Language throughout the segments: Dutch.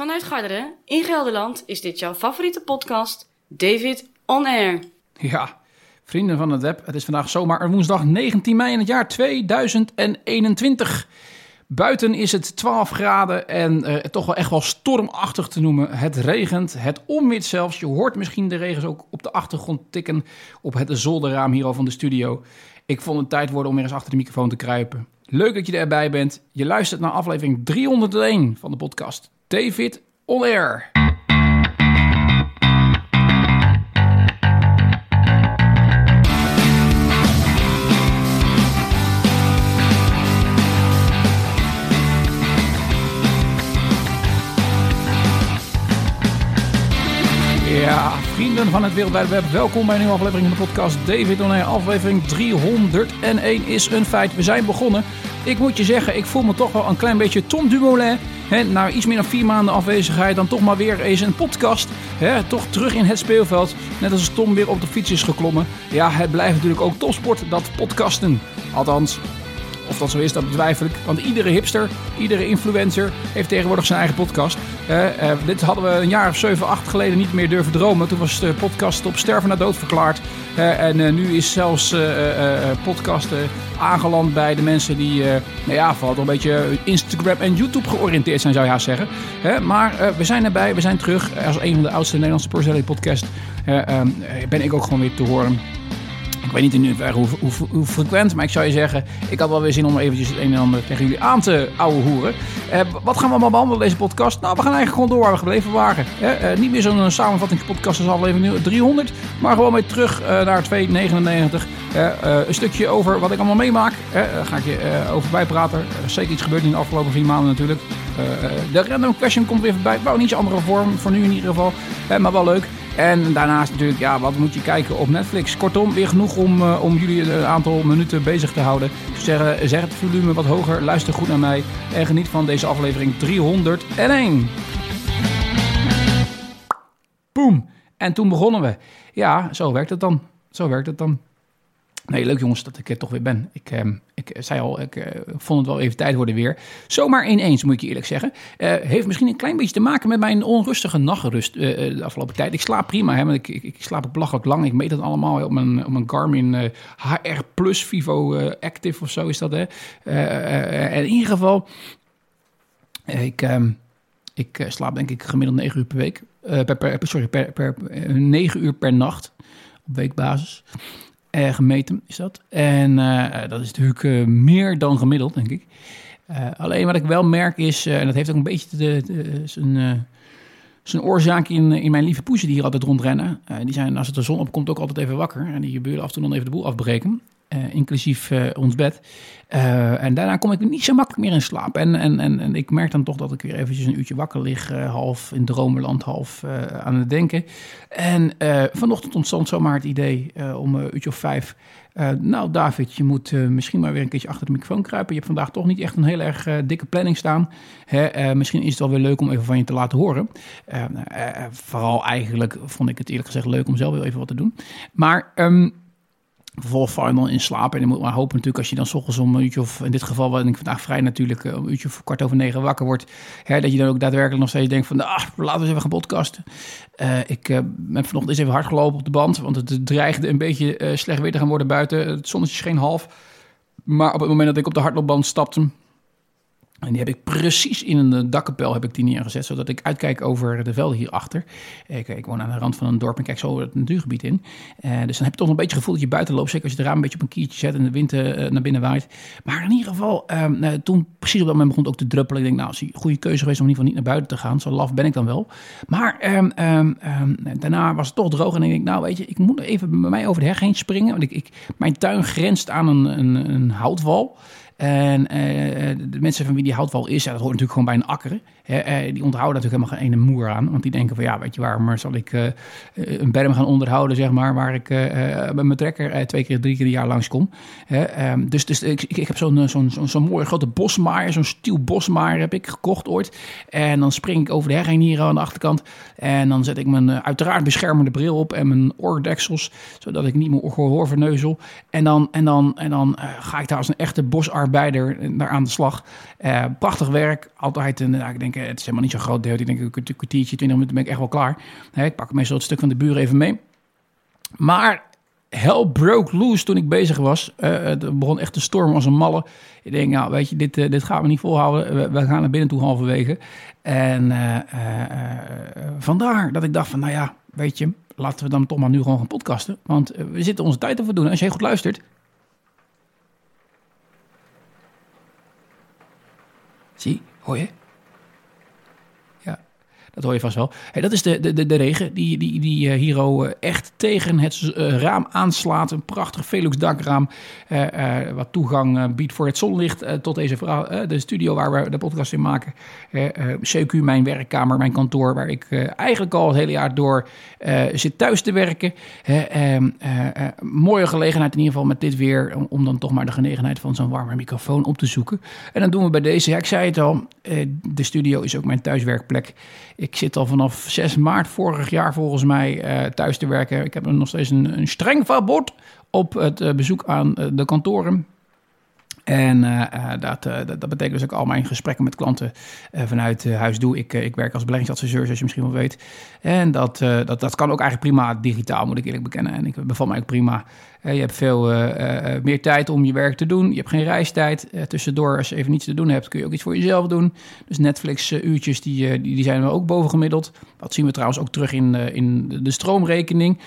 Vanuit Garderen, in Gelderland, is dit jouw favoriete podcast, David On Air. Ja, vrienden van het web, het is vandaag zomaar woensdag 19 mei in het jaar 2021. Buiten is het 12 graden en uh, toch wel echt wel stormachtig te noemen. Het regent, het onweert zelfs. Je hoort misschien de regens ook op de achtergrond tikken op het zolderraam hier al van de studio. Ik vond het tijd worden om weer eens achter de microfoon te kruipen. Leuk dat je erbij bent. Je luistert naar aflevering 301 van de podcast David On Air. Vrienden van het Wereldwijde Web, welkom bij een nieuwe aflevering van de podcast David On Air. Aflevering 301 is een feit. We zijn begonnen. Ik moet je zeggen, ik voel me toch wel een klein beetje Tom Dumoulin. He, na iets meer dan vier maanden afwezigheid, dan toch maar weer eens een podcast. He, toch terug in het speelveld. Net als Tom weer op de fiets is geklommen. Ja, het blijft natuurlijk ook topsport, dat podcasten. Althans, of dat zo is, dat betwijfel ik. Want iedere hipster, iedere influencer heeft tegenwoordig zijn eigen podcast. Uh, uh, dit hadden we een jaar of 7, 8 geleden niet meer durven dromen. Toen was de podcast op sterven naar dood verklaard. Uh, en nu is zelfs podcasten aangeland bij de mensen die, nou ja, vooral een beetje Instagram en YouTube georiënteerd zijn, zou je haast zeggen. maar we zijn erbij, we zijn terug. Als een van de oudste Nederlandse personality podcast ben ik ook gewoon weer te horen. Ik weet niet in hoeverre hoe, hoe, frequent, maar ik zou je zeggen, ik had wel weer zin om eventjes het een en ander tegen jullie aan te ouwe hoeren. Eh, wat gaan we allemaal behandelen deze podcast? Nou, we gaan eigenlijk gewoon door waar we gebleven waren. Eh, niet meer zo'n samenvattingspodcast als aflevering 300, maar gewoon weer terug uh, naar 299. een stukje over wat ik allemaal meemaak. Daar ga ik je over bijpraten. Er zeker iets gebeurd in de afgelopen vier maanden natuurlijk. de random question komt weer voorbij. Wel niet een andere vorm, voor nu in ieder geval. maar wel leuk. En daarnaast natuurlijk, ja, wat moet je kijken op Netflix? Kortom, weer genoeg om, uh, om jullie een aantal minuten bezig te houden. Zeg, zeg het volume wat hoger, luister goed naar mij en geniet van deze aflevering 301. Boom. En toen begonnen we. Ja, zo werkt het dan. Zo werkt het dan. Nee, leuk jongens dat ik er toch weer ben. Ik, eh, ik zei al, ik eh, vond het wel even tijd worden weer. Zomaar ineens, moet ik je eerlijk zeggen. Uh, heeft misschien een klein beetje te maken met mijn onrustige nachtrust uh, de afgelopen tijd. Ik slaap prima, hè, ik, ik, ik, slaap ook belachelijk lang. Ik meet dat allemaal op mijn, op mijn Garmin HR Plus Vivo Active of zo is dat. Hè. en in ieder geval, ik, ehm, ik slaap denk ik gemiddeld 9 uur per week. per, sorry, per, per, 9 uur per nacht op weekbasis. Uh, gemeten is dat. En uh, dat is natuurlijk uh, meer dan gemiddeld, denk ik. alleen wat ik wel merk is, en dat heeft ook een beetje de, zijn, zijn oorzaak in, in mijn lieve poezen die hier altijd rondrennen. die zijn, als het de zon opkomt, ook altijd even wakker. En die gebeuren af en toe dan even de boel afbreken. Uh, inclusief uh, ons bed. Uh, en daarna kom ik niet zo makkelijk meer in slaap. En, en, en, en ik merk dan toch dat ik weer eventjes een uurtje wakker lig. half in dromenland, half aan het denken. En vanochtend ontstond zomaar het idee om een uurtje of vijf... nou David, je moet misschien maar weer een keertje achter de microfoon kruipen. Je hebt vandaag toch niet echt een heel erg dikke planning staan. Hè? misschien is het wel weer leuk om even van je te laten horen. vooral eigenlijk vond ik het eerlijk gezegd leuk om zelf weer even wat te doen. Maar... Um, je dan in slaap. En je moet maar hopen natuurlijk als je dan s ochtends om een uurtje of in dit geval, wat ik vandaag vrij natuurlijk, om een uurtje of kwart over negen wakker wordt. Hè, dat je dan ook daadwerkelijk nog steeds denkt van, ah, laten we eens even gaan podcasten. Uh, ik heb vanochtend eens even hard gelopen op de band, want het dreigde een beetje uh, slecht weer te gaan worden buiten. Het zonnetje scheen half. Maar op het moment dat ik op de hardloopband stapte, en die heb ik precies in een eh, dakkapel heb ik die neergezet, zodat ik uitkijk over de velden hierachter. Ik, ik woon aan de rand van een dorp en kijk zo het natuurgebied in. Uh, dus dan heb je toch een beetje het gevoel dat je buiten loopt, zeker als je de raam een beetje op een kiertje zet en de wind naar binnen waait. Maar in ieder geval, uh, toen precies op dat moment begon het ook te druppelen. Ik denk, nou, is een goede keuze geweest om in ieder geval niet naar buiten te gaan. Zo laf ben ik dan wel. Maar ehm, ehm, ehm, daarna was het toch droog en ik denk, nou weet je, ik moet even bij mij over de heg heen springen. Want ik, ik, mijn tuin grenst aan een, een, een houtwal. En uh, de mensen van wie die houtwal is, ja, dat hoort natuurlijk gewoon bij een akker. Hè, die onthouden natuurlijk helemaal geen ene moer aan. Want die denken van ja, weet je waar, maar zal ik uh, een berm gaan onderhouden, zeg maar, waar ik met mijn trekker twee keer, drie keer een jaar langskom. Hè, um, dus dus ik, ik, heb zo'n zo'n zo'n zo mooie grote bosmaaier, zo'n stiel bosmaaier heb ik gekocht ooit. En dan spring ik over de heg hier aan de achterkant. En dan zet ik mijn uiteraard beschermende bril op en mijn oordeksels, zodat ik niet meer gehoor verneuzel. En dan, en dan, en dan ga ik daar als een echte bosarbeider naar aan de slag. prachtig werk, altijd, en ik denk het is helemaal niet zo groot deel. Ik denk een kwartiertje, twintig minuten ben ik echt wel klaar. ik pak meestal het stuk van de buren even mee. Maar hell broke loose toen ik bezig was. Uh, het begon echt te stormen als een malle. Ik denk, nou weet je, dit, uh, dit gaan we niet volhouden. We, gaan naar binnen toe halverwege. En vandaar dat ik dacht van, nou ja, weet je, laten we dan toch maar nu gewoon gaan podcasten. Want we zitten onze tijd ervoor doen. Als je goed luistert. Zie, hoor je? Dat hoor je vast wel. Hey, dat is de, de, de, regen die, die, die uh, Hero uh, echt tegen het uh, raam aanslaat. Een prachtig Velux dakraam. wat toegang biedt voor het zonlicht tot deze vrouw, de studio waar we de podcast in maken. CQ, mijn werkkamer, mijn kantoor. Waar ik eigenlijk al het hele jaar door zit thuis te werken. Ehm, mooie gelegenheid in ieder geval met dit weer. Om, dan toch maar de genegenheid van zo'n warme microfoon op te zoeken. En dan doen we bij deze, ik zei het al. de studio is ook mijn thuiswerkplek. Ik zit al vanaf 6 maart vorig jaar volgens mij uh, thuis te werken. Ik heb nog steeds een, een streng verbod op het uh, bezoek aan uh, de kantoren. En dat, uh, dat, betekent dus ook al mijn gesprekken met klanten vanuit huis doe. Ik, ik werk als beleggingsadviseur, zoals je misschien wel weet. En dat, dat, dat kan ook eigenlijk prima digitaal, moet ik eerlijk bekennen. En ik bevalt mij ook prima. Je hebt veel meer tijd om je werk te doen. Je hebt geen reistijd. tussendoor, als je even niets te doen hebt, kun je ook iets voor jezelf doen. Dus Netflix-uurtjes, die, die, zijn wel ook bovengemiddeld. Dat zien we trouwens ook terug in, in de stroomrekening.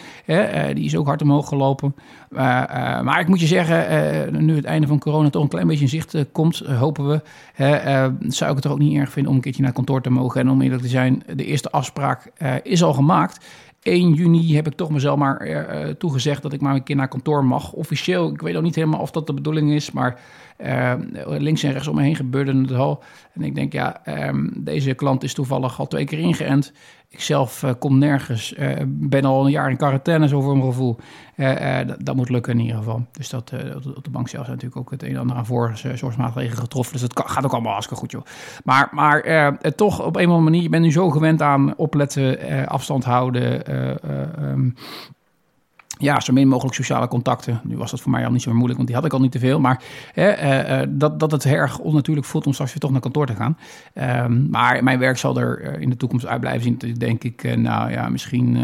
die is ook hard omhoog gelopen. maar ik moet je zeggen, nu het einde van corona toch een klein beetje in zicht eh, komt, eh, hopen we. Zou ik het toch ook niet erg vinden om een keertje naar kantoor te mogen. En om eerlijk te zijn, de eerste afspraak is al gemaakt. 1 juni heb ik toch mezelf maar uh, toegezegd dat ik maar een keer naar kantoor mag. Officieel, ik weet ook niet helemaal of dat de bedoeling is, maar uh, links en rechts om me heen gebeurde het al. En ik denk, ja, um, deze klant is toevallig al twee keer ingeënt. Ik zelf uh, kom nergens, ben al een jaar in quarantaine, zo voor mijn gevoel. Dat, dat, moet lukken in ieder geval. Dus dat, op de bank zelf zijn natuurlijk ook het een en ander aan voorzorgsmaatregelen getroffen. Dus dat gaat ook allemaal hartstikke goed, joh. Maar, maar toch op een of andere manier, je bent nu zo gewend aan opletten, afstand houden, um, ja, zo min mogelijk sociale contacten. Nu was dat voor mij al niet zo moeilijk, want die had ik al niet te veel. Maar uh, uh, dat, dat het erg onnatuurlijk voelt om straks weer toch naar kantoor te gaan. Um, maar mijn werk zal er in de toekomst uit blijven zien. Dus denk ik, nou ja, misschien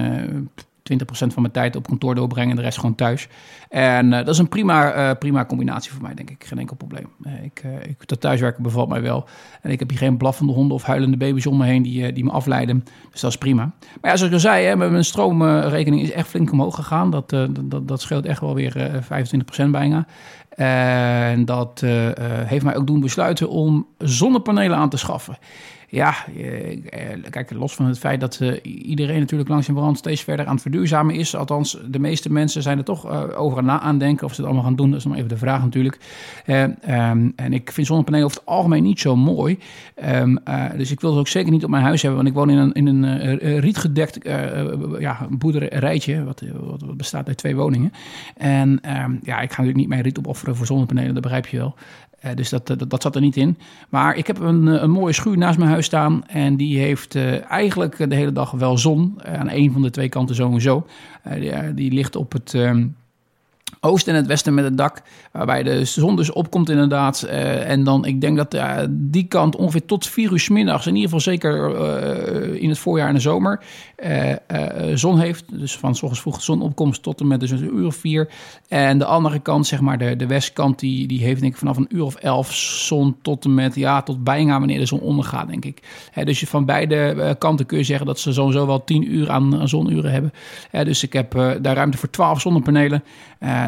20% van mijn tijd op kantoor doorbrengen en de rest gewoon thuis. En uh, dat is een prima, uh, prima combinatie voor mij, denk ik. Geen enkel probleem. Uh, ik, ik, dat thuiswerken bevalt mij wel. En ik heb hier geen blaffende honden of huilende baby's om me heen die, die me afleiden. Dus dat is prima. Maar ja, zoals ik al zei, hè, mijn stroomrekening is echt flink omhoog gegaan. Dat, dat, dat scheelt echt wel weer 25% bijna. En dat heeft mij ook doen besluiten om zonnepanelen aan te schaffen. Ja, eh, kijk, los van het feit dat uh, iedereen natuurlijk langzamerhand steeds verder aan het verduurzamen is. Althans, de meeste mensen zijn er toch uh, over na aan denken. Of ze het allemaal gaan doen, dat is nog even de vraag natuurlijk. Um, en ik vind zonnepanelen over het algemeen niet zo mooi. Um, dus ik wil ze ook zeker niet op mijn huis hebben. Want ik woon in een, in een rietgedekt ja, boerderijtje, wat, wat, bestaat uit twee woningen. En um, ja, ik ga natuurlijk niet mijn riet opofferen voor zonnepanelen, dat begrijp je wel. Uh, dus dat, dat, zat er niet in. Maar ik heb een, een mooie schuur naast mijn huis staan. En die heeft uh, eigenlijk de hele dag wel zon. Aan een van de twee kanten sowieso. Die, die, ligt op het. Oosten en het westen met het dak, waarbij de zon dus opkomt inderdaad. Uh, en dan, ik denk dat die kant ongeveer tot vier uur middags, in ieder geval zeker uh, in het voorjaar en de zomer, zon heeft. Dus van s ochtends vroeg zonopkomst tot en met dus een uur of vier. En de andere kant, zeg maar de, de westkant, die, die heeft denk ik vanaf een uur of elf zon tot en met, ja, tot bijna wanneer de zon ondergaat, denk ik. dus je, van beide kanten kun je zeggen dat ze sowieso wel tien uur aan, aan zonuren hebben. dus ik heb daar ruimte voor twaalf zonnepanelen.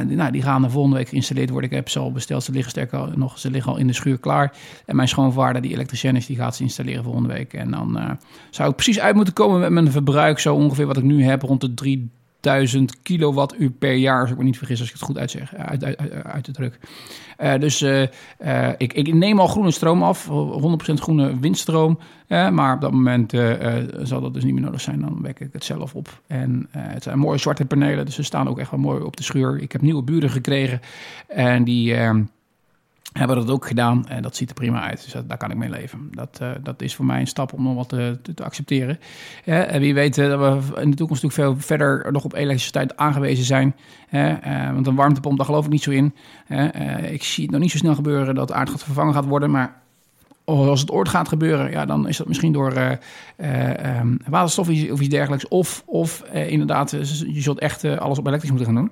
Uh, nou, die gaan de volgende week geïnstalleerd worden. Ik heb ze al besteld. Ze liggen sterker nog, ze liggen al in de schuur klaar. En mijn schoonvader, die elektricien is, die gaat ze installeren volgende week. En dan uh, zou ik precies uit moeten komen met mijn verbruik. Zo ongeveer wat ik nu heb, rond de 3000 kilowattuur per jaar. Als ik me niet vergis, als ik het goed uitzeg, uit, uit, uit, uit de druk. Uh, dus uh, ik, ik, neem al groene stroom af, 100% groene windstroom. maar op dat moment zal dat dus niet meer nodig zijn. Dan wek ik het zelf op. En het zijn mooie zwarte panelen, dus ze staan ook echt wel mooi op de schuur. Ik heb nieuwe buren gekregen en die ehm, hebben dat ook gedaan en dat ziet er prima uit. Dus dat, daar kan ik mee leven. Dat, uh, dat is voor mij een stap om nog wat te, te, te accepteren. En wie weet uh, dat we in de toekomst natuurlijk veel verder nog op elektriciteit aangewezen zijn. Want een warmtepomp, daar geloof ik niet zo in. ik zie het nog niet zo snel gebeuren dat aardgas vervangen gaat worden. Maar als het ooit gaat gebeuren, ja, dan is dat misschien door um, waterstof of iets dergelijks. Of, of inderdaad, je zult echt alles op elektrisch moeten gaan doen.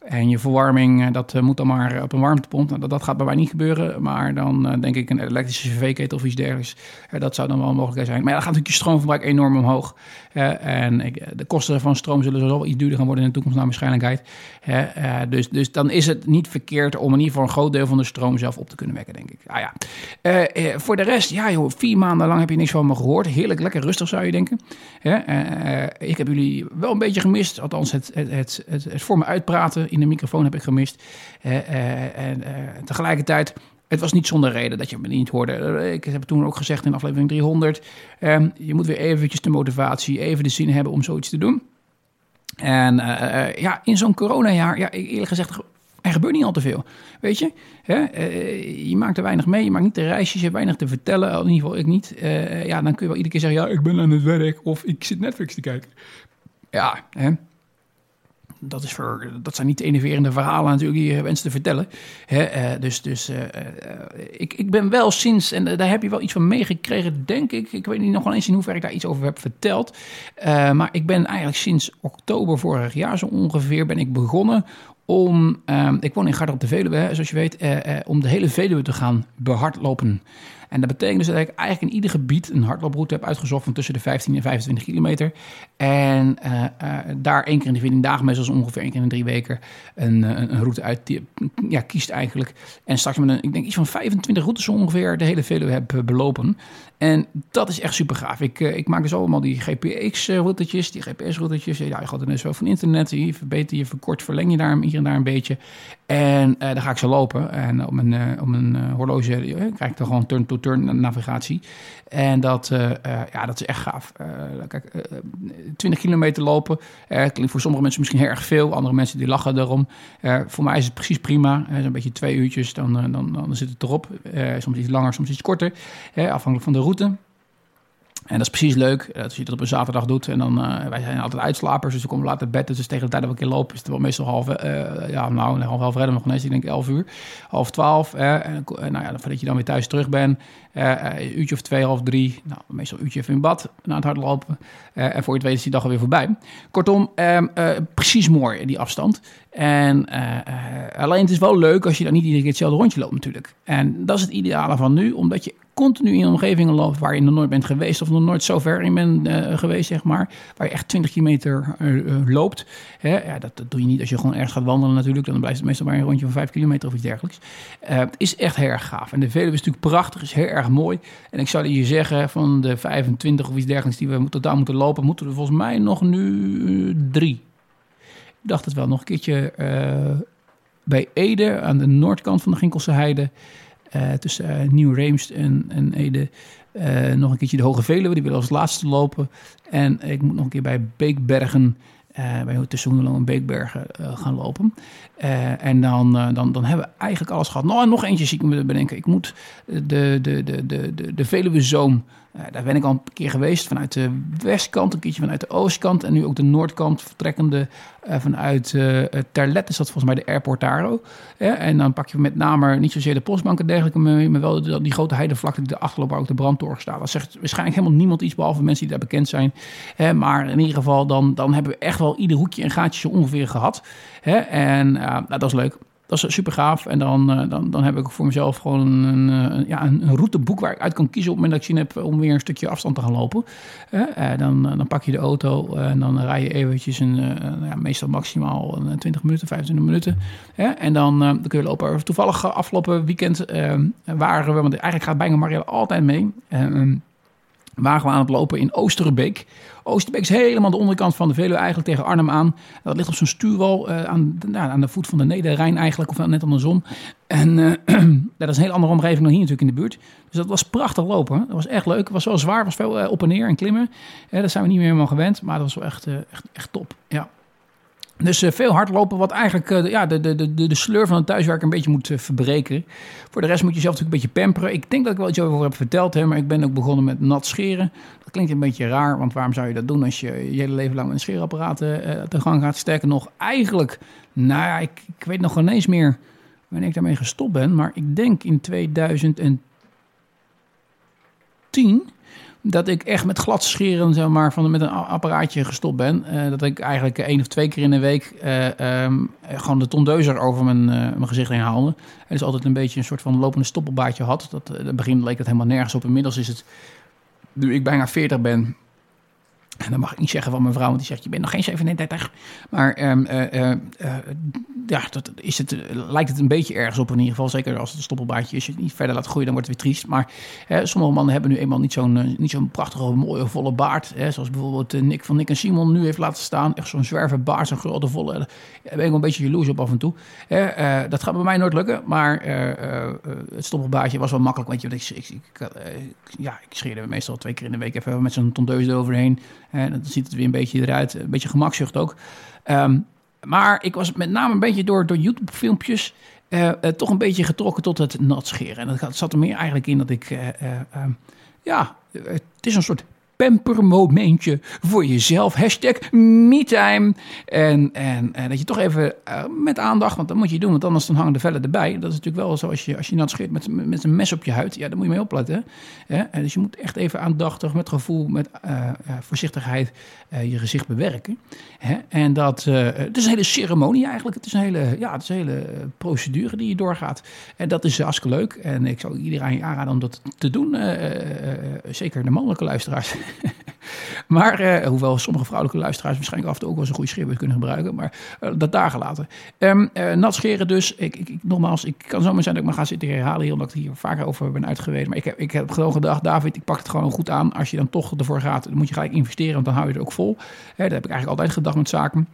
En je verwarming, eh, dat eh, moet dan maar op een warmtepomp. Nou, dat, dat gaat bij mij niet gebeuren. Maar dan eh, denk ik een elektrische cv-ketel of iets dergelijks. dat zou dan wel mogelijk zijn. Maar ja, dan gaat natuurlijk je stroomverbruik enorm omhoog. En de kosten van stroom zullen wel iets duurder gaan worden in de toekomst naar waarschijnlijkheid. dus, dus dan is het niet verkeerd om in ieder geval een groot deel van de stroom zelf op te kunnen wekken, denk ik. Ah, ja. voor de rest, ja joh, vier maanden lang heb je niks van me gehoord. Heerlijk, lekker rustig zou je denken. ik heb jullie wel een beetje gemist. Althans, het, het, het, het, het voor me uitpraten in de microfoon heb ik gemist. En tegelijkertijd, het was niet zonder reden dat je me niet hoorde. Ik heb toen ook gezegd in aflevering 300, ehm, je moet weer eventjes de motivatie, even de zin hebben om zoiets te doen. En ja, in zo'n coronajaar, ja, eerlijk gezegd, er gebeurt niet al te veel. Weet je, je maakt er weinig mee, je maakt niet de reisjes, je hebt weinig te vertellen. In ieder geval ik niet. ja, dan kun je wel iedere keer zeggen, ja, ik ben aan het werk of ik zit Netflix te kijken. Ja, hè dat, is voor, dat zijn niet de innoverende verhalen natuurlijk die je wenst te vertellen. Hè, uh, dus dus uh, ik, ik ben wel sinds, en daar heb je wel iets van meegekregen, denk ik. Ik weet niet nog wel eens in hoeverre ik daar iets over heb verteld. maar ik ben eigenlijk sinds oktober vorig jaar zo ongeveer ben ik begonnen om, ik woon in Garder op de Veluwe, zoals je weet, om de hele Veluwe te gaan behardlopen. En dat betekent dus dat ik eigenlijk in ieder gebied een hardlooproute heb uitgezocht van tussen de 15 en 25 kilometer. En uh, uh, daar één keer in de 14 dagen, meestal ongeveer één keer in de drie weken, een, een, een route uit die, ja, kiest eigenlijk. En straks met een, ik denk iets van 25 routes ongeveer de hele Veluwe heb belopen. En dat is echt super gaaf. Ik, ik maak dus allemaal die GPX-routetjes, die GPS-routetjes. Ja, je gaat er dus wel van internet. Je verbeter je, verkort, verleng je daar hier en daar een beetje. En uh, dan ga ik ze lopen. En op mijn, uh, op mijn horloge krijg ik dan gewoon turn-to-turn navigatie. En dat, ja, dat is echt gaaf. kijk, 20 kilometer lopen klinkt voor sommige mensen misschien heel erg veel. Andere mensen die lachen erom. voor mij is het precies prima. Zo'n beetje twee uurtjes, dan, dan, dan zit het erop. soms iets langer, soms iets korter. afhankelijk van de route. En dat is precies leuk, eh, als je dat op een zaterdag doet. En dan, uh, wij zijn altijd uitslapers, dus we komen laat uit bed. Dus tegen de tijd dat we een keer lopen, is het wel meestal half, uh, ja, nou, half redden we nog ineens. Ik denk elf uur, half twaalf. en, nou ja, voordat je dan weer thuis terug bent, een uurtje of twee, half drie. Nou, meestal uurtje even in bad, na het hardlopen. en voor je het weet is die dag alweer voorbij. Kortom, ehm, precies mooi, die afstand. En alleen het is wel leuk als je dan niet iedere keer hetzelfde rondje loopt natuurlijk. En dat is het ideale van nu, omdat je continu in omgevingen loopt waar je nog nooit bent geweest of nog nooit zo ver in bent uh, geweest, zeg maar. Waar je echt 20 kilometer uh, loopt. Hè? Ja, dat, dat, doe je niet als je gewoon ergens gaat wandelen natuurlijk. Dan blijft het meestal maar een rondje van 5 kilometer of iets dergelijks. Het is echt heel erg gaaf. En de Veluwe is natuurlijk prachtig, is heel erg mooi. En ik zou je zeggen, van de 25 of iets dergelijks die we totaal moeten lopen, moeten er volgens mij nog nu drie. Ik dacht het wel, nog een keertje bij Ede aan de noordkant van de Ginkelse Heide. Uh, tussen uh, Nieuw-Reemst en, en Ede. Uh, nog een keertje de Hoge Veluwe, die wil als laatste lopen. En ik moet nog een keer bij Beekbergen, bij tussen en Beekbergen gaan lopen. en dan, dan, dan hebben we eigenlijk alles gehad. Nou, nog eentje zie ik me bedenken. Ik moet de, de, de, de, de, de uh, daar ben ik al een keer geweest vanuit de westkant, een keertje vanuit de oostkant en nu ook de noordkant, vertrekkende uh, vanuit uh, Terlet is dat volgens mij de airport daar en dan pak je met name niet zozeer de postbank en dergelijke, maar wel die, grote heidevlakte die de waar ook de brandtoren staat. Dat zegt waarschijnlijk helemaal niemand iets, behalve mensen die daar bekend zijn. maar in ieder geval, dan, dan hebben we echt wel ieder hoekje en gaatje ongeveer gehad. en nou, dat is leuk. Dat is super gaaf. En dan, uh, dan, dan heb ik voor mezelf gewoon een, een, ja, een, routeboek waar ik uit kan kiezen op het moment dat ik zin heb om weer een stukje afstand te gaan lopen. Uh, dan, dan pak je de auto en dan rij je eventjes een, ja, meestal maximaal 20 minuten, 25 minuten. en dan, dan kun je lopen. Toevallig afgelopen weekend waren we, want eigenlijk gaat bijna Marielle altijd mee waren we aan het lopen in Oosterbeek. Oosterbeek is helemaal de onderkant van de Veluwe, eigenlijk tegen Arnhem aan. Dat ligt op zo'n stuurwal uh, aan, nou, aan de voet van de Nederrijn eigenlijk, of net andersom. En uh, dat is een heel andere omgeving dan hier natuurlijk in de buurt. Dus dat was prachtig lopen. Dat was echt leuk. Het was wel zwaar, was veel uh, op en neer en klimmen. dat zijn we niet meer helemaal gewend, maar dat was wel echt, echt, echt top. Ja. Dus uh, veel hardlopen, wat eigenlijk uh, ja, de, de, de, de sleur van het thuiswerk een beetje moet uh, verbreken. Voor de rest moet je zelf natuurlijk een beetje pamperen. Ik denk dat ik wel iets over heb verteld, hè, maar ik ben ook begonnen met nat scheren. Dat klinkt een beetje raar, want waarom zou je dat doen als je je hele leven lang met een scheerapparaten te gang gaat? Sterker nog, eigenlijk, nou ja, ik, ik weet nog ineens meer wanneer ik daarmee gestopt ben. Maar ik denk in 2010 tien dat ik echt met glad scheren zeg maar, van, met een apparaatje gestopt ben. Uh, dat ik eigenlijk één of twee keer in de week uh, um, gewoon de tondeuzer over mijn, uh, mijn gezicht heen haalde. En dus altijd een beetje een soort van lopende stoppelbaardje had. Dat, in het begin leek het helemaal nergens op. Inmiddels is het, nu ik bijna 40 ben, en dan mag ik niet zeggen van mijn vrouw, want die zegt: Je bent nog geen 37. Maar um, uh, uh, ja, dat is het, lijkt het een beetje ergens op in ieder geval. Zeker als het stoppelbaardje is. je het niet verder laat groeien, dan wordt het weer triest. Maar sommige mannen hebben nu eenmaal niet zo'n niet zo'n prachtige, mooie, volle baard. Hè, zoals bijvoorbeeld Nick van Nick en Simon nu heeft laten staan. Echt zo'n zwerverbaard, zo'n grote, volle. Daar ben ik wel een beetje jaloers op af en toe. dat gaat bij mij nooit lukken. Maar het stoppelbaardje was wel makkelijk. Want je, ik, ik, ik, ja, ik scheerde meestal twee keer in de week even met zo'n tondeus eroverheen. En dan ziet het weer een beetje eruit. Een beetje gemakzucht ook. Ehm, maar ik was met name een beetje door, door YouTube-filmpjes uh, uh, toch een beetje getrokken tot het nat scheren. En dat zat er meer eigenlijk in dat ik, uh, ja, het is een soort pampermomentje voor jezelf. Hashtag MeTime. En, en, dat je toch even uh, met aandacht, want dat moet je doen, want anders dan hangen de vellen erbij. Dat is natuurlijk wel zo als je, als je nat scheert met, met een mes op je huid. Ja, daar moet je mee opletten. Hè? En dus je moet echt even aandachtig, met gevoel, met uh, voorzichtigheid je gezicht bewerken. Hè? En dat het is een hele ceremonie eigenlijk. Het is een hele, ja, het is hele procedure die je doorgaat. En dat is hartstikke leuk. En ik zou iedereen aanraden om dat te doen. zeker de mannelijke luisteraars. maar, eh, hoewel sommige vrouwelijke luisteraars waarschijnlijk af en toe ook wel eens een goede schreeuwwoord kunnen gebruiken. Maar uh, dat daar gelaten. Um, uh, nat scheren dus. Ik, ik, nogmaals, ik kan zomaar zijn dat ik me ga zitten herhalen. Heel dat ik hier vaker over ben uitgewezen. Maar ik heb, ik heb gewoon gedacht, David, ik pak het gewoon goed aan. Als je dan toch ervoor gaat, dan moet je gelijk investeren. Want dan hou je het ook vol. Dat heb ik eigenlijk altijd gedacht met zaken.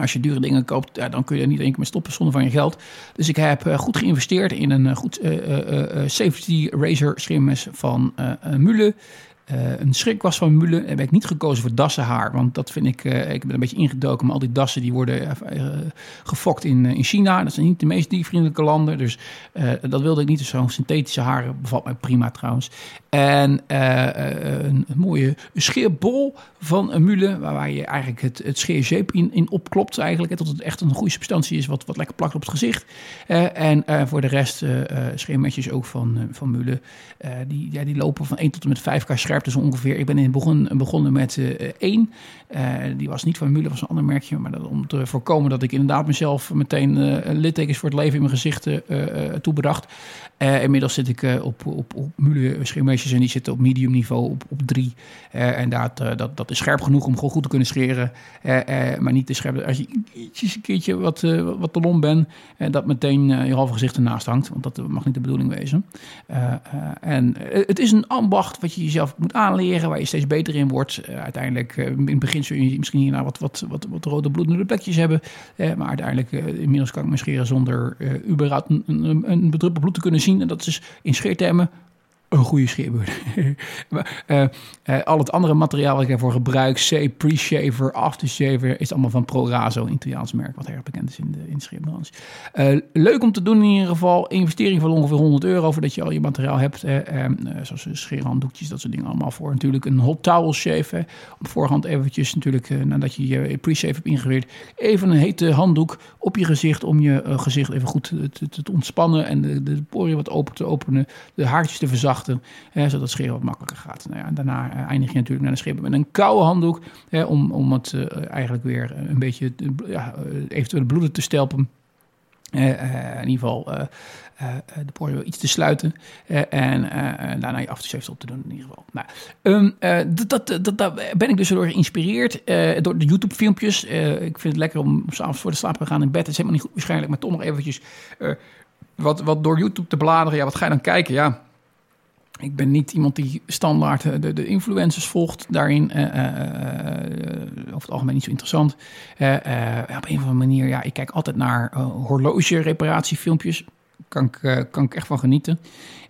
Als je dure dingen koopt, dan kun je er niet één keer mee stoppen zonder van je geld. Dus ik heb goed geïnvesteerd in een goed safety razor schimmes van Mule. Uh, een schrik was van Mule. Heb ik niet gekozen voor dassenhaar. Want dat vind ik. Uh, ik ben een beetje ingedoken. Maar al die dassen die worden uh, gefokt in, in China. Dat zijn niet de meest diervriendelijke landen. Dus dat wilde ik niet. Dus zo'n synthetische haren bevalt mij prima trouwens. En een, mooie scheerbol van een Mule. Waar je eigenlijk het, het scheerzeep in, in opklopt. Eigenlijk. Hè, tot het echt een goede substantie is. Wat, wat lekker plakt op het gezicht. en voor de rest scheermetjes ook van, van Mule. die, ja, die lopen van 1 tot en met 5 k dus ongeveer. Ik ben in begon, begonnen met uh, één. Uh, die was niet van Müller, was een ander merkje. Maar dat, om te voorkomen dat ik inderdaad mezelf meteen uh, littekens voor het leven in mijn gezicht toebedacht. inmiddels zit ik op, op, op Müller scheermeesters en die zitten op medium niveau op, op drie. en dat, dat, dat is scherp genoeg om gewoon goed te kunnen scheren. maar niet te scherp. Als je ietsjes een keertje wat, wat te lom bent, dat meteen je halve gezicht ernaast hangt. Want dat mag niet de bedoeling wezen. en het is een ambacht wat je jezelf moet aanleren, waar je steeds beter in wordt. Uh, uiteindelijk, uh, in het begin zul je misschien hierna wat, wat, wat, wat rode bloedende plekjes hebben. Uh, maar uiteindelijk, inmiddels kan ik me scheren zonder überhaupt een, een, een bedruppeld bloed te kunnen zien. En dat is in scheertermen een goede scheerbeurt. uh, uh, al het andere materiaal wat ik ervoor gebruik, C, Pre-Shaver, Aftershaver, is allemaal van ProRaso, een Italiaans merk wat erg bekend is in de, in. Uh, leuk om te doen in ieder geval. Investering van ongeveer 100 euro voordat je al je materiaal hebt. zoals scheerhanddoekjes, dat soort dingen allemaal voor. Natuurlijk een hot towel shave. Op voorhand eventjes natuurlijk, nadat je je Pre-Shave hebt ingeweerd, even een hete handdoek op je gezicht om je gezicht even goed te, te, te ontspannen en de, de poriën wat open te openen, de haartjes te verzachten hè, zodat scheren wat makkelijker gaat. Nou ja, daarna uh, eindig je natuurlijk naar de scheren met een koude handdoek, hè, om, om het uh, eigenlijk weer een beetje ja, eventuele bloeden te stelpen. Uh, in ieder geval de poriën iets te sluiten en daarna je aftershave op te doen in ieder geval. Nou, um, dat, dat, dat, daar ben ik dus door geïnspireerd door de YouTube filmpjes. ik vind het lekker om s'avonds voor de slaap te gaan in bed. Het is helemaal niet goed waarschijnlijk, maar toch nog eventjes wat, wat door YouTube te bladeren. Ja, wat ga je dan kijken? Ja, ik ben niet iemand die standaard eh, de, de influencers volgt daarin. Uh, over het algemeen niet zo interessant. op een of andere manier, ja, ik kijk altijd naar horloge reparatiefilmpjes. Kan ik, kan ik echt van genieten.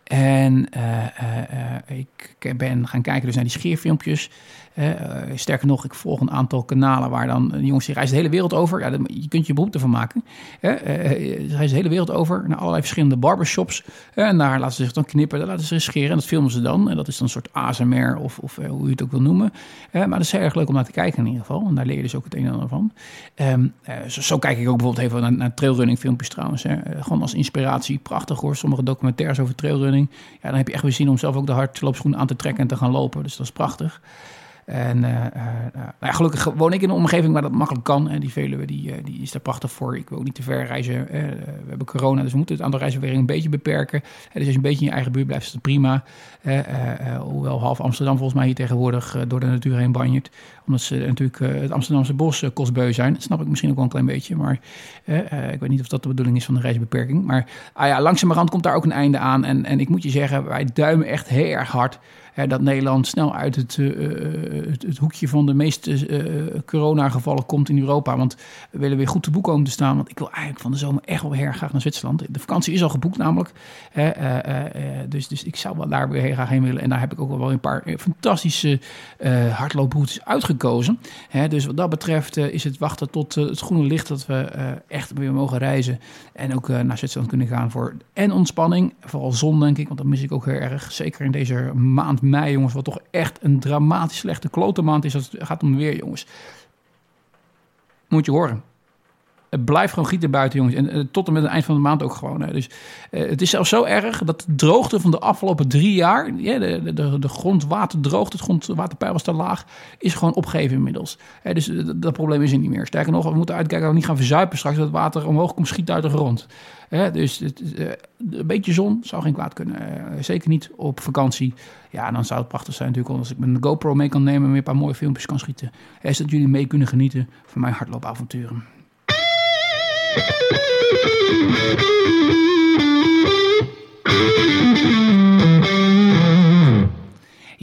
En ik ben gaan kijken dus naar die scheerfilmpjes. Uh, sterker nog, ik volg een aantal kanalen waar dan jongens die reizen de hele wereld over. Ja, je kunt je beroep ervan maken. Uh, ze reizen de hele wereld over naar allerlei verschillende barbershops. en daar laten ze zich dan knippen, daar laten ze zich scheren en dat filmen ze dan. En dat is dan een soort ASMR of, of hoe je het ook wil noemen. maar dat is heel erg leuk om naar te kijken in ieder geval. En daar leer je dus ook het een en ander van. Um, zo, kijk ik ook bijvoorbeeld even naar, naar trailrunning filmpjes trouwens. Gewoon als inspiratie, prachtig hoor. Sommige documentaires over trailrunning. Ja, dan heb je echt weer zin om zelf ook de hardloopschoenen aan te trekken en te gaan lopen. Dus dat is prachtig. En uh, nou ja, gelukkig woon ik in een omgeving waar dat makkelijk kan. En die Veluwe die, die is daar prachtig voor. Ik wil ook niet te ver reizen. we hebben corona, dus we moeten het aantal reizen weer een beetje beperken. dus als je een beetje in je eigen buurt blijft, is dat prima. hoewel half Amsterdam volgens mij hier tegenwoordig door de natuur heen banjert. Omdat ze natuurlijk het Amsterdamse bos kostbeu zijn. Dat snap ik misschien ook wel een klein beetje. Maar ik weet niet of dat de bedoeling is van de reisbeperking. Maar ah ja, langzamerhand komt daar ook een einde aan. En, en ik moet je zeggen, wij duimen echt heel erg hard dat Nederland snel uit het, het, hoekje van de meeste uh, coronagevallen komt in Europa. Want we willen weer goed te boek komen te staan. Want ik wil eigenlijk van de zomer echt wel heel graag naar Zwitserland. De vakantie is al geboekt namelijk. dus, dus ik zou wel daar weer graag heen willen. En daar heb ik ook wel een paar fantastische hardlooproutes uitgekozen. Dus wat dat betreft is het wachten tot het groene licht dat we echt weer mogen reizen. En ook naar Zwitserland kunnen gaan voor en ontspanning. Vooral zon denk ik, want dat mis ik ook heel erg. Zeker in deze maand mei, jongens, wat toch echt een dramatisch slechte klote maand is als het gaat om weer, jongens. Moet je horen. Het blijft gewoon gieten buiten, jongens. En uh, tot en met het eind van de maand ook gewoon. Hè. Dus uh, het is zelfs zo erg dat de droogte van de afgelopen drie jaar... Ja, de, de, de grondwater droogt, het grondwaterpeil was te laag... is gewoon opgegeven inmiddels. Hè, dus dat probleem is er niet meer. Sterker nog, we moeten uitkijken dat we niet gaan verzuipen straks... dat het water omhoog komt, schiet uit de grond. Hè, dus het, een beetje zon zou geen kwaad kunnen. zeker niet op vakantie. Ja, dan zou het prachtig zijn natuurlijk als ik mijn GoPro mee kan nemen... en weer een paar mooie filmpjes kan schieten. Is dat jullie mee kunnen genieten van mijn hardloopavonturen.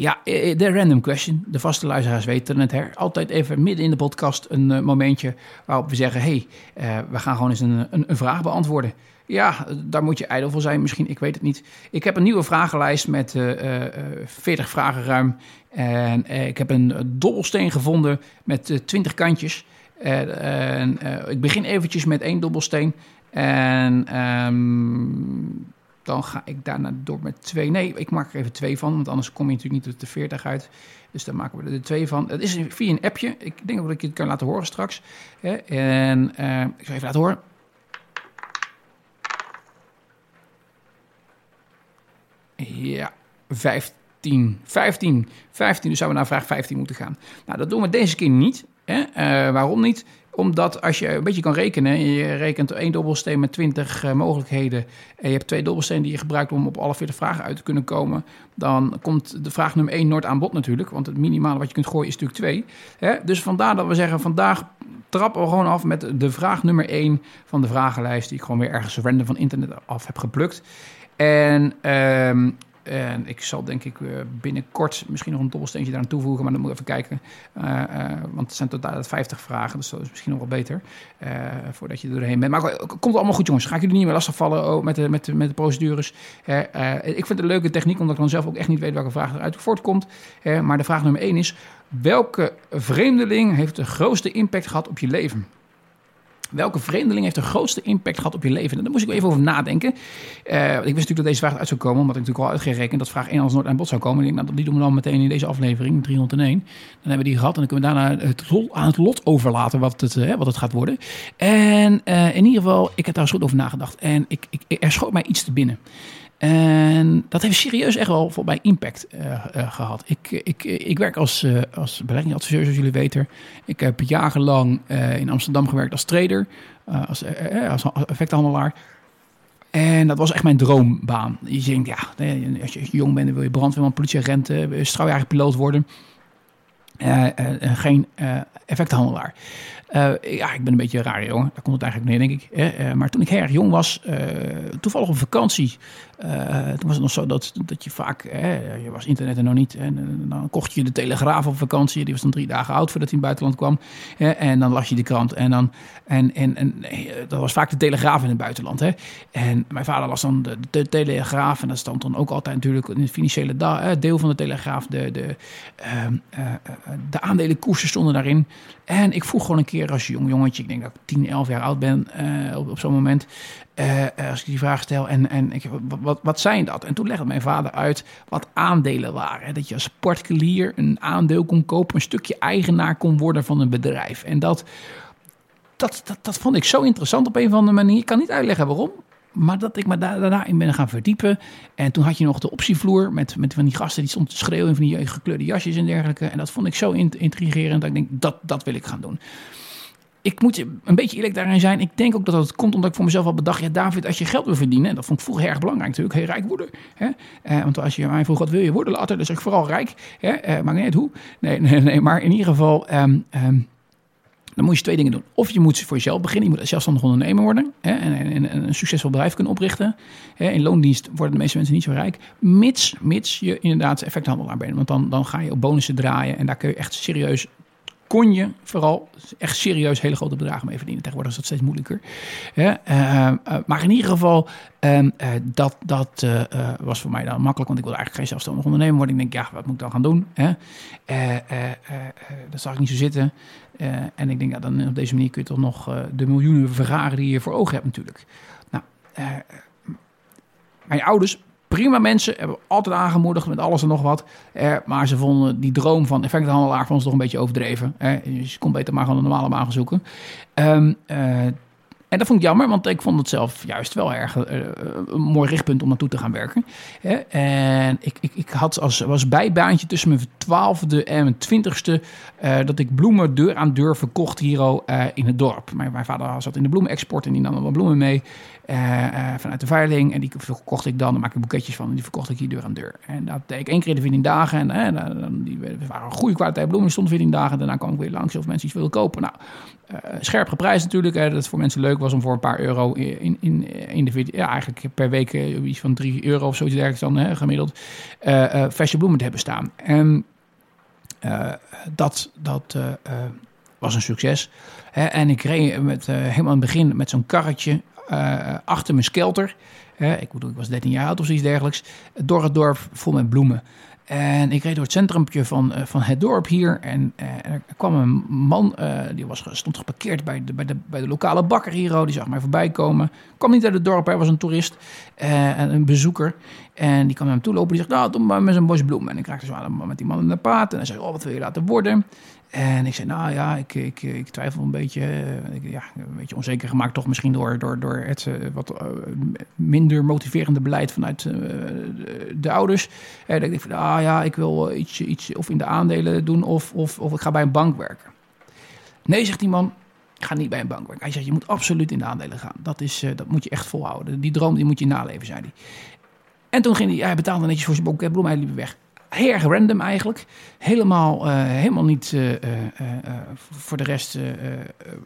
Ja, eh, de random question. De vaste luisteraars weten het. Hè? Altijd even midden in de podcast een uh, momentje waarop we zeggen... hey, we gaan gewoon eens een, een, een, vraag beantwoorden. Ja, daar moet je ijdel voor zijn misschien, ik weet het niet. Ik heb een nieuwe vragenlijst met uh, 40 vragen ruim. En ik heb een dobbelsteen gevonden met 20 kantjes... En, uh, ik begin eventjes met één dobbelsteen. En um, dan ga ik daarna door met twee. Nee, ik maak er even twee van, want anders kom je natuurlijk niet tot de 40 uit. Dus dan maken we er twee van. Het is via een appje. Ik denk dat ik het kan laten horen straks. En uh, ik zal even laten horen. Ja, 15. 15. 15. Dus zouden we naar vraag 15 moeten gaan. Nou, dat doen we deze keer niet. Uh, waarom niet? Omdat als je een beetje kan rekenen, en je rekent één dobbelsteen met 20 uh, mogelijkheden, en je hebt twee dobbelstenen die je gebruikt om op alle 40 vragen uit te kunnen komen, dan komt de vraag nummer 1 nooit aan bod natuurlijk, want het minimale wat je kunt gooien is natuurlijk 2. Hè? Dus vandaar dat we zeggen, vandaag trappen we gewoon af met de vraag nummer 1 van de vragenlijst, die ik gewoon weer ergens random van internet af heb geplukt. En um, en ik zal denk ik eh, binnenkort misschien nog een dobbelsteentje daar aan toevoegen, maar dan moet ik even kijken. Uh, uh, want het zijn totaal 50 vragen, dus dat is misschien nog wel beter voordat je er doorheen bent. Maar komt allemaal goed, jongens. Ga ik jullie niet meer lastigvallen oh, met, de, met, de, met de procedures. ik vind het een leuke techniek, omdat ik dan zelf ook echt niet weet welke vraag eruit voortkomt. maar de vraag nummer 1 is: welke vreemdeling heeft de grootste impact gehad op je leven? Welke vreemdeling heeft de grootste impact gehad op je leven? En daar moest ik even over nadenken. Uh, ik wist natuurlijk dat deze vraag uit zou komen, omdat ik natuurlijk al uitgerekend dat vraag 1 als nooit aan bod zou komen. Ik denk, nou, die doen we dan meteen in deze aflevering, 301. Dan hebben we die gehad en dan kunnen we daarna het aan het lot overlaten wat het, uh, wat het gaat worden. En uh, in ieder geval, ik heb daar eens goed over nagedacht. En ik, ik, er schoot mij iets te binnen. En dat heeft serieus echt wel voor mij impact uh, uh, gehad. Ik, ik, ik werk als, uh, als beleggingsadviseur, zoals jullie weten. Ik heb jarenlang in Amsterdam gewerkt als trader, als, als effectenhandelaar. En dat was echt mijn droombaan. Je denkt, ja, als je jong bent, wil je brandweerman, politieagent, straaljagerpiloot worden. geen effectenhandelaar. Uh, ja, ik ben een beetje een rare jongen. Daar komt het eigenlijk neer, denk ik. Uh, maar toen ik heel erg jong was, uh, toevallig op vakantie. toen was het nog zo dat, dat je vaak, je was internet er nog niet. En dan kocht je de Telegraaf op vakantie. Die was dan drie dagen oud voordat hij in het buitenland kwam. en dan las je de krant. En, dan, en, en, en dat was vaak de Telegraaf in het buitenland. Hè. En mijn vader las dan de, de Telegraaf. En dat stond dan ook altijd natuurlijk in het financiële deel van de Telegraaf. De, de, ehm, de aandelenkoersen stonden daarin. En ik vroeg gewoon een keer als jong jongetje, ik denk dat ik 10, 11 jaar oud ben uh, op, op zo'n moment, uh, als ik die vraag stel en, en ik, wat, wat zijn dat? En toen legde mijn vader uit wat aandelen waren. Dat je als particulier een aandeel kon kopen, een stukje eigenaar kon worden van een bedrijf. En dat, dat, dat, dat vond ik zo interessant op een of andere manier. Ik kan niet uitleggen waarom. Maar dat ik me da- daarna in ben gaan verdiepen. En toen had je nog de optievloer met, met van die gasten die te schreeuwen van die gekleurde jasjes en dergelijke. En dat vond ik zo int- intrigerend dat ik denk, dat, dat wil ik gaan doen. Ik moet een beetje eerlijk daarin zijn. Ik denk ook dat dat komt omdat ik voor mezelf al bedacht... ja, David, als je geld wil verdienen... en dat vond ik vroeger erg belangrijk natuurlijk... heel rijk worden. Hè? Eh, want als je mij vroeg, wat wil je worden later? Dan zeg ik vooral rijk. Hè? Eh, maakt niet hoe. Nee, nee, nee, maar in ieder geval... ehm, ehm, dan moet je twee dingen doen. Of je moet voor jezelf beginnen. Je moet zelfstandig ondernemer worden. Hè, en een succesvol bedrijf kunnen oprichten. Hè, in loondienst worden de meeste mensen niet zo rijk. Mits, mits je inderdaad effecthandelaar bent. Want dan, dan ga je op bonussen draaien. En daar kun je echt serieus... Kon je vooral echt serieus hele grote bedragen mee verdienen. Tegenwoordig is dat steeds moeilijker. Eh, eh, maar in ieder geval, ehm, eh, dat, dat was voor mij dan makkelijk. Want ik wilde eigenlijk geen zelfstandig ondernemer worden. Ik denk, ja, wat moet ik dan gaan doen? Hè? Dat zag ik niet zo zitten. En ik denk, ja, dan op deze manier kun je toch nog de miljoenen vergaren die je voor ogen hebt natuurlijk. Nou, mijn ouders, prima mensen, hebben altijd aangemoedigd met alles en nog wat. Eh, maar ze vonden die droom van effecthandelaar vonden ze toch een beetje overdreven. Hè? Dus je kon beter maar gewoon een normale baan zoeken. Ehm, eh, en dat vond ik jammer, want ik vond het zelf juist wel erg eh, een mooi richtpunt om naartoe te gaan werken. En ik, ik, ik had als was bijbaantje tussen mijn twaalfde en mijn twintigste eh, dat ik bloemen deur aan deur verkocht hier eh, in het dorp. Mijn, mijn vader zat in de bloemenexport en die nam wat bloemen mee eh, eh, vanuit de veiling. En die verkocht ik dan, daar maak ik boeketjes van en die verkocht ik hier deur aan deur. En dat deed ik één keer in de 14 dagen. En dan, dan- die waren een goede kwaliteit bloemen, die stonden 14 dagen. Daarna kwam ik weer langs of mensen iets wilden kopen. Nou, eh, scherp geprijsd natuurlijk. Dat het voor mensen leuk was om voor een paar euro in, in, in de ja, eigenlijk per week iets van 3 euro of zoiets dergelijks dan hè, gemiddeld, verse bloemen te hebben staan. En dat, dat was een succes. En ik reed met, helemaal in het begin met zo'n karretje achter mijn skelter. Ik bedoel, ik was 13 jaar oud of zoiets dergelijks. Door het dorp vol met bloemen. En ik reed door het centrumpje van, eh, van het dorp hier. En eh, er kwam een man, eh, die was, stond geparkeerd bij de, bij, de, bij de lokale bakker hier. oh, Die zag mij voorbij komen. Kwam niet uit het dorp, hij was een toerist. eh, en een bezoeker. En die kwam naar hem toe lopen. Die zegt, nou, doe maar met zo'n bos bloemen. En ik raakte zo aan met die man in de praat. En hij zei, oh, wat wil je laten worden? En ik zei, nou ja, ik, ik, ik twijfel een beetje. eh, ja, een beetje onzeker gemaakt toch misschien door, door, door het eh, wat eh, minder motiverende beleid vanuit de, de ouders. En ik van, ah ja, ik wil iets, iets of in de aandelen doen of, of, of ik ga bij een bank werken. Nee, zegt die man, ik ga niet bij een bank werken. Hij zegt, je moet absoluut in de aandelen gaan. Dat, is, dat moet je echt volhouden. Die droom die moet je naleven, zei hij. En toen ging hij, hij betaalde netjes voor zijn boek, hij liep weg. Heel random eigenlijk. Helemaal, eh, helemaal niet eh, eh, voor de rest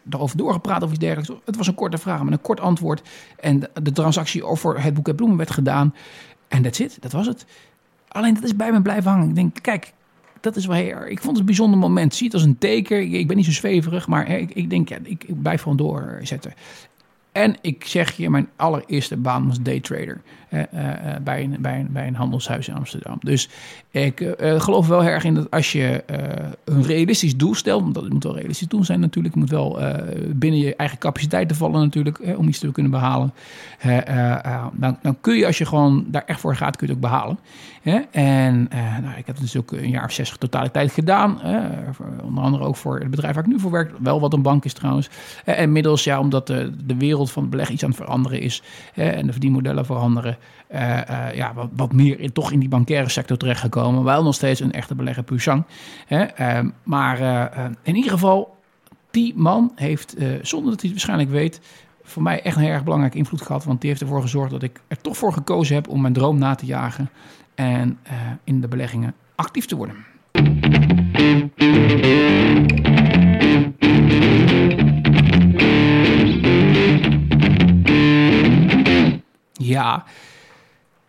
erover doorgepraat of iets dergelijks. Het was een korte vraag met een kort antwoord. En de, transactie over het boeket bloemen werd gedaan. En that's it, dat was het. Alleen dat is bij me blijven hangen. Ik denk, kijk, dat is wel heel. Ik vond het een bijzonder moment. Zie het als een teken. Ik, ben niet zo zweverig, maar ik, ik denk, ja, ik, blijf gewoon doorzetten. En ik zeg je, mijn allereerste baan was daytrader bij, een, bij, een, bij een handelshuis in Amsterdam. Dus ik eh, geloof wel erg in dat als je eh, een realistisch doel stelt, want dat moet wel realistisch doel zijn natuurlijk, moet wel eh, binnen je eigen capaciteiten vallen natuurlijk, eh, om iets te kunnen behalen. Eh, eh, eh, dan, dan kun je, als je gewoon daar echt voor gaat, kun je het ook behalen. Hè? En eh, nou, ik heb dus ook een jaar of zes totaliteit gedaan. eh, onder andere ook voor het bedrijf waar ik nu voor werk. Wel wat een bank is trouwens. Eh, en inmiddels, ja, omdat de, de wereld van het beleggen iets aan het veranderen is. eh, en de verdienmodellen veranderen. Eh, eh, ja, wat, wat meer in, toch in die bankaire sector terechtgekomen. Wel nog steeds een echte belegger puur sang. Hè? Eh, maar eh, in ieder geval, die man heeft, zonder dat hij het waarschijnlijk weet voor mij echt een erg belangrijke invloed gehad. Want die heeft ervoor gezorgd dat ik er toch voor gekozen heb om mijn droom na te jagen. En in de beleggingen actief te worden. Ja,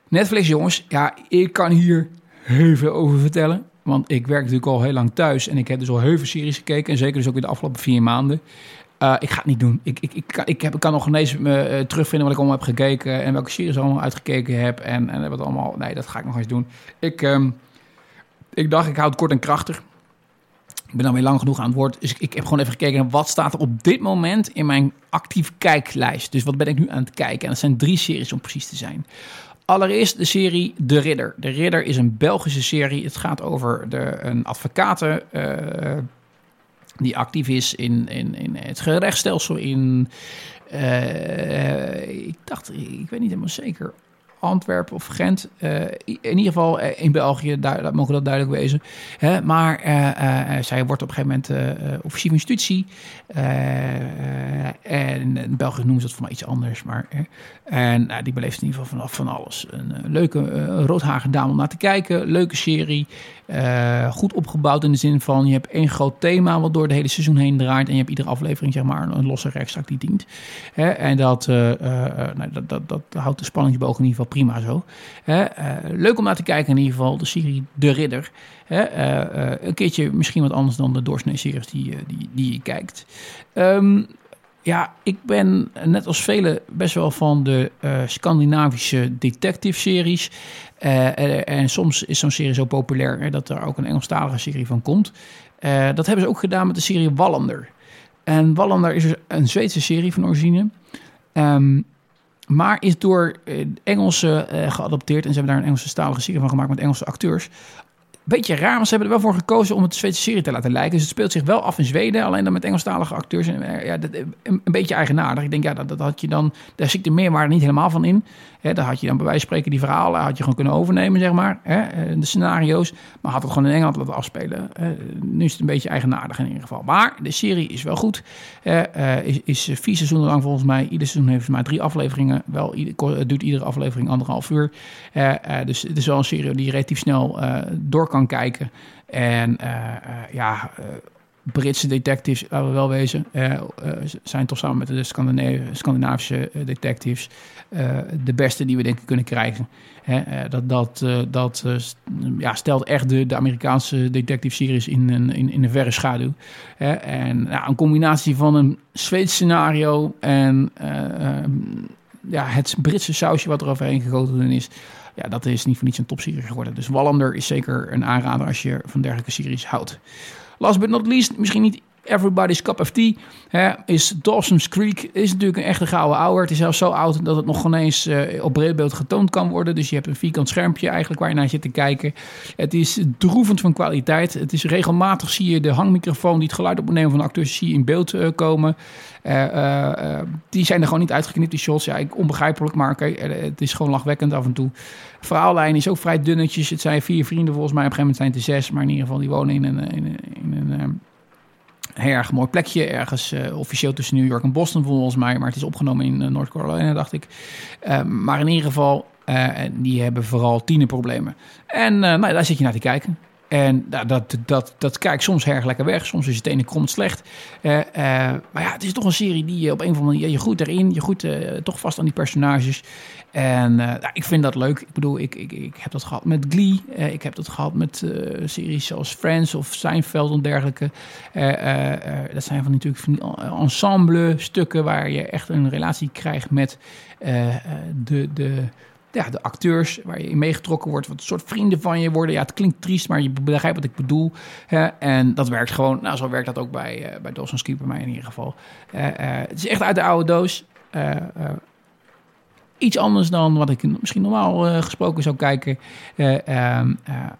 Netflix jongens, ja, ik kan hier heel veel over vertellen. Want ik werk natuurlijk al heel lang thuis en ik heb dus al heel veel series gekeken. En zeker dus ook in de afgelopen vier maanden. Uh, ik ga het niet doen. Ik, ik, ik, kan, ik, heb, ik kan nog ineens me uh, terugvinden wat ik allemaal heb gekeken. En welke series ik allemaal uitgekeken heb. En, en wat allemaal. Nee, dat ga ik nog eens doen. Ik, um, ik dacht, ik houd het kort en krachtig. Ik ben dan weer lang genoeg aan het woord. Dus ik, ik heb gewoon even gekeken naar wat staat er op dit moment in mijn actief kijklijst. Dus wat ben ik nu aan het kijken? En dat zijn drie series om precies te zijn. Allereerst de serie De Ridder. De Ridder is een Belgische serie. Het gaat over de, een advocaten. Uh, die actief is in, in, in het gerechtsstelsel in, uh, ik dacht, ik weet niet helemaal zeker, Antwerpen of Gent. Uh, in ieder geval uh, in België, daar, dat mogen dat duidelijk wezen. Hè? Maar uh, zij wordt op een gegeven moment officier van en in België noemen ze dat voor iets anders. Maar, en die beleeft in ieder geval vanaf van alles. Een leuke roodhage dame om naar te kijken. Leuke serie. goed opgebouwd in de zin van je hebt één groot thema wat door de hele seizoen heen draait. En je hebt iedere aflevering zeg maar een losse rechtszaak die dient. Hè? En dat, nou, dat, dat, dat, houdt de spanningsboog in ieder geval prima zo. Uh, leuk om naar te kijken in ieder geval, de serie De Ridder. Uh, uh, een keertje misschien wat anders dan de doorsnee series die, die, die je kijkt. Um, ja, ik ben net als velen best wel van de Scandinavische detective-series. En, en, soms is zo'n serie zo populair hè, dat er ook een Engelstalige serie van komt. dat hebben ze ook gedaan met de serie Wallander. En Wallander is een Zweedse serie van origine. Um, maar is door uh, Engelsen uh, geadopteerd. En ze hebben daar een Engelse stalige serie van gemaakt met Engelse acteurs beetje raar, maar ze hebben er wel voor gekozen om het Zweedse serie te laten lijken. Dus het speelt zich wel af in Zweden, alleen dan met Engelstalige acteurs. En, eh, ja, dat, een, beetje eigenaardig. Ik denk, ja, dat, dat had je dan, daar zit de meerwaarde niet helemaal van in. Hè, daar had je dan bij wijze van spreken die verhalen, had je gewoon kunnen overnemen, zeg maar. Eh, de scenario's, maar had het gewoon in Engeland laten afspelen. nu is het een beetje eigenaardig in ieder geval. Maar de serie is wel goed. Uh, is, is vier seizoenen lang volgens mij. Ieder seizoen heeft maar drie afleveringen. Wel, duurt iedere aflevering anderhalf uur. dus het is wel een serie die relatief snel door kan kijken. En ja, Britse detectives, laten we wel wezen, zijn toch samen met de Scandinavische detectives de beste die we denk ik kunnen krijgen. Dat dat, dat ja, stelt echt de, Amerikaanse detective-series in, in, in een verre schaduw. En ja, een combinatie van een Zweeds scenario en ja, het Britse sausje wat er overheen gegoten is ja, dat is niet voor niets een topserie geworden. Dus Wallander is zeker een aanrader als je van dergelijke series houdt. Last but not least, misschien niet everybody's cup of tea, hè, is Dawson's Creek. Is natuurlijk een echte gouden ouwer. Het is zelfs zo oud dat het nog gewoon eens uh, op breedbeeld getoond kan worden. Dus je hebt een vierkant schermpje eigenlijk waar je naar zit te kijken. Het is droevend van kwaliteit. Het is regelmatig zie je de hangmicrofoon die het geluid opnemen van de acteurs zie je in beeld uh, komen. Uh, die zijn er gewoon niet uitgeknipt, die shots. Ja, onbegrijpelijk, maar het is gewoon lachwekkend af en toe. Verhaallijn is ook vrij dunnetjes. Het zijn vier vrienden volgens mij. Op een gegeven moment zijn het er zes, maar in ieder geval die wonen in een, in een, in een heel erg mooi plekje. Ergens uh, officieel tussen New York en Boston volgens mij. Maar het is opgenomen in uh, North Carolina, dacht ik. Uh, maar in ieder geval, die hebben vooral tienerproblemen. En nou, daar zit je naar te kijken. En dat, dat, dat, dat kijkt soms erg lekker weg. Soms is het ene krommend slecht. Uh, uh, maar ja, het is toch een serie die je op een of andere manier... Je goed erin, je goed toch vast aan die personages. En nou, ik vind dat leuk. Ik bedoel, ik, ik, ik heb dat gehad met Glee. ik heb dat gehad met series zoals Friends of Seinfeld en dergelijke. dat zijn van natuurlijk van ensemble stukken... waar je echt een relatie krijgt met de... de ja, de acteurs waar je in meegetrokken wordt, wat een soort vrienden van je worden. Ja, het klinkt triest, maar je begrijpt wat ik bedoel. Hè? En dat werkt gewoon. Nou, zo werkt dat ook bij, uh, bij Dawson's Creek bij mij in ieder geval. Uh, het is echt uit de oude doos iets anders dan wat ik misschien normaal gesproken zou kijken. Uh,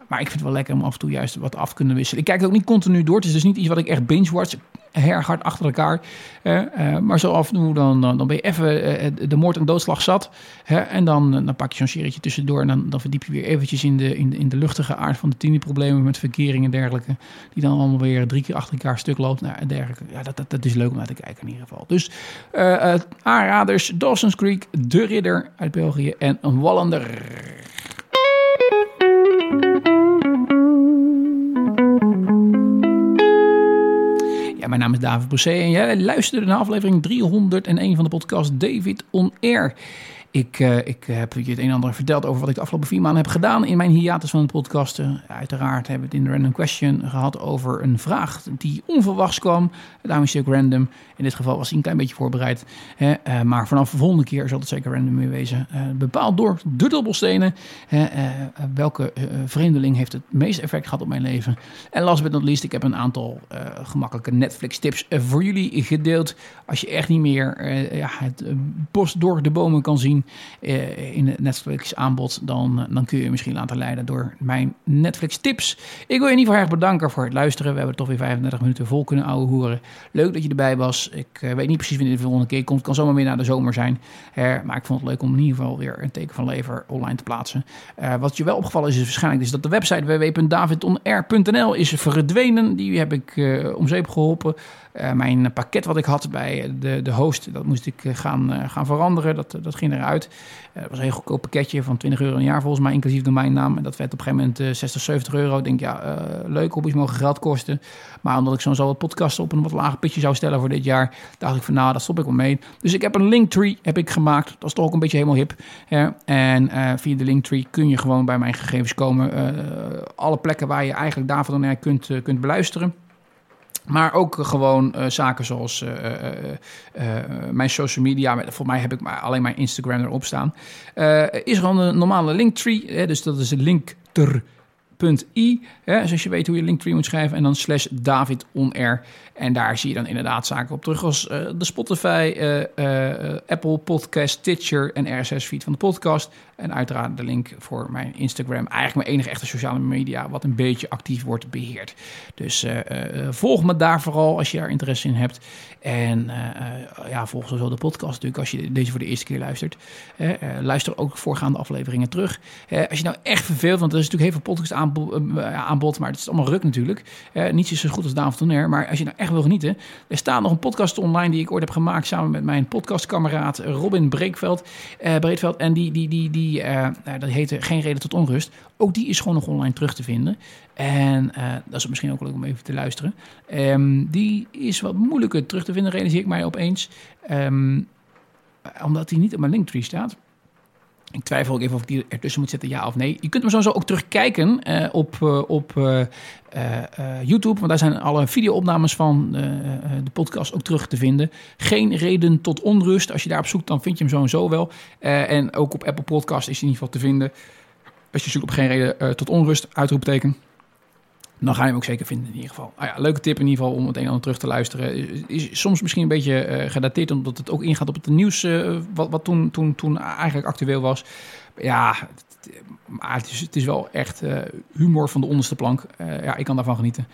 maar ik vind het wel lekker om af en toe juist wat af kunnen wisselen. Ik kijk het ook niet continu door. Het is dus niet iets wat ik echt binge-watch. Erg hard achter elkaar. maar zo af en toe dan, dan, ben je even de moord en doodslag zat. en dan, dan pak je zo'n serietje tussendoor. En dan, dan verdiep je weer eventjes in de, in de, in de luchtige aard van de tienerproblemen met verkering en dergelijke. Die dan allemaal weer drie keer achter elkaar stuk loopt. Nou, en dergelijke. Ja, dat, dat, dat is leuk om naar te kijken in ieder geval. Dus aanraders, Dawson's Creek, De Ridder uit België en een Wallander. Mijn naam is David Broussé en jij luisterde naar aflevering 301 van de podcast David On Air. Ik, uh, ik heb je het een en ander verteld over wat ik de afgelopen vier maanden heb gedaan in mijn hiatus van de podcasten. Uiteraard hebben we het in de Random Question gehad over een vraag die onverwachts kwam. Daarom is het ook random. In dit geval was hij een klein beetje voorbereid. Hè? Uh, maar vanaf de volgende keer zal het zeker random meer wezen. Uh, bepaald door de dobbelstenen. welke vreemdeling heeft het meeste effect gehad op mijn leven? En last but not least, ik heb een aantal gemakkelijke Netflix tips voor jullie gedeeld. Als je echt niet meer ja, het bos door de bomen kan zien in het Netflix aanbod, dan, dan kun je je misschien laten leiden door mijn Netflix tips. Ik wil je in ieder geval erg bedanken voor het luisteren. We hebben toch weer 35 minuten vol kunnen ouwe hoeren. Leuk dat je erbij was. Ik weet niet precies wanneer de volgende keer komt. Het kan zomaar weer na de zomer zijn. maar ik vond het leuk om in ieder geval weer een teken van lever online te plaatsen. wat je wel opgevallen is, is waarschijnlijk dat de website www.davidonair.nl is verdwenen. Die heb ik om zeep geholpen. Mijn pakket wat ik had bij de, de host, dat moest ik eh, gaan, gaan veranderen. Dat, dat ging eruit. Dat was een heel goedkoop pakketje van 20 euro een jaar volgens mij, inclusief domeinnaam. En dat werd op een gegeven moment 60, 70 euro. Ik denk, ja, leuk, hobby's mogen geld kosten. Maar omdat ik zo'n zo wat podcasten op een wat lager pitje zou stellen voor dit jaar, dacht ik van nou, dat stop ik wel mee. Dus ik heb een linktree heb ik gemaakt. Dat is toch ook een beetje helemaal hip. En via de linktree kun je gewoon bij mijn gegevens komen. alle plekken waar je eigenlijk daarvan dan kunt, kunt beluisteren. Maar ook gewoon uh, zaken zoals uh, uh, mijn social media. Voor mij heb ik maar alleen mijn Instagram erop staan. is gewoon een normale linktree. dus dat is linkter.i. Hè, zoals je weet hoe je linktree moet schrijven. En dan slash David en daar zie je dan inderdaad zaken op terug als uh, de Spotify, uh, uh, Apple Podcast, Stitcher en RSS-feed van de podcast. En uiteraard de link voor mijn Instagram. Eigenlijk mijn enige echte sociale media wat een beetje actief wordt beheerd. Dus volg me daar vooral als je daar interesse in hebt. En ja, volg sowieso de podcast natuurlijk als je deze voor de eerste keer luistert. luister ook voorgaande afleveringen terug. als je nou echt verveelt, want er is natuurlijk heel veel podcast aanbod, maar het is allemaal ruk natuurlijk. niets is zo goed als Daan van Toner, maar als je nou echt wil genieten. Er staat nog een podcast online die ik ooit heb gemaakt samen met mijn podcastkameraad Robin Breekveld, uh, Breedveld. En die, die, die, die uh, dat heette Geen Reden tot Onrust. Ook die is gewoon nog online terug te vinden. En uh, dat is misschien ook leuk om even te luisteren. Um, die is wat moeilijker terug te vinden, realiseer ik mij opeens. Um, omdat die niet op mijn linktree staat. Ik twijfel ook even of ik die ertussen moet zetten, ja of nee. Je kunt hem sowieso ook terugkijken uh, op, uh, op uh, YouTube. Want daar zijn alle video-opnames van de podcast ook terug te vinden. Geen reden tot onrust. Als je daarop zoekt, dan vind je hem sowieso wel. en ook op Apple Podcast is hij in ieder geval te vinden. Als je zoekt op geen reden tot onrust, uitroepteken dan ga je hem ook zeker vinden in ieder geval. Ah ja, leuke tip in ieder geval om het een en ander terug te luisteren. Is soms misschien een beetje uh, gedateerd, omdat het ook ingaat op het nieuws uh, wat, wat toen, toen, toen eigenlijk actueel was. Ja, maar het is, het is wel echt uh, humor van de onderste plank. ja, ik kan daarvan genieten.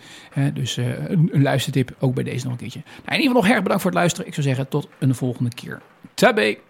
dus een, een, luistertip ook bij deze nog een keertje. Nou, in ieder geval nog erg bedankt voor het luisteren. Ik zou zeggen tot een volgende keer. Tabé!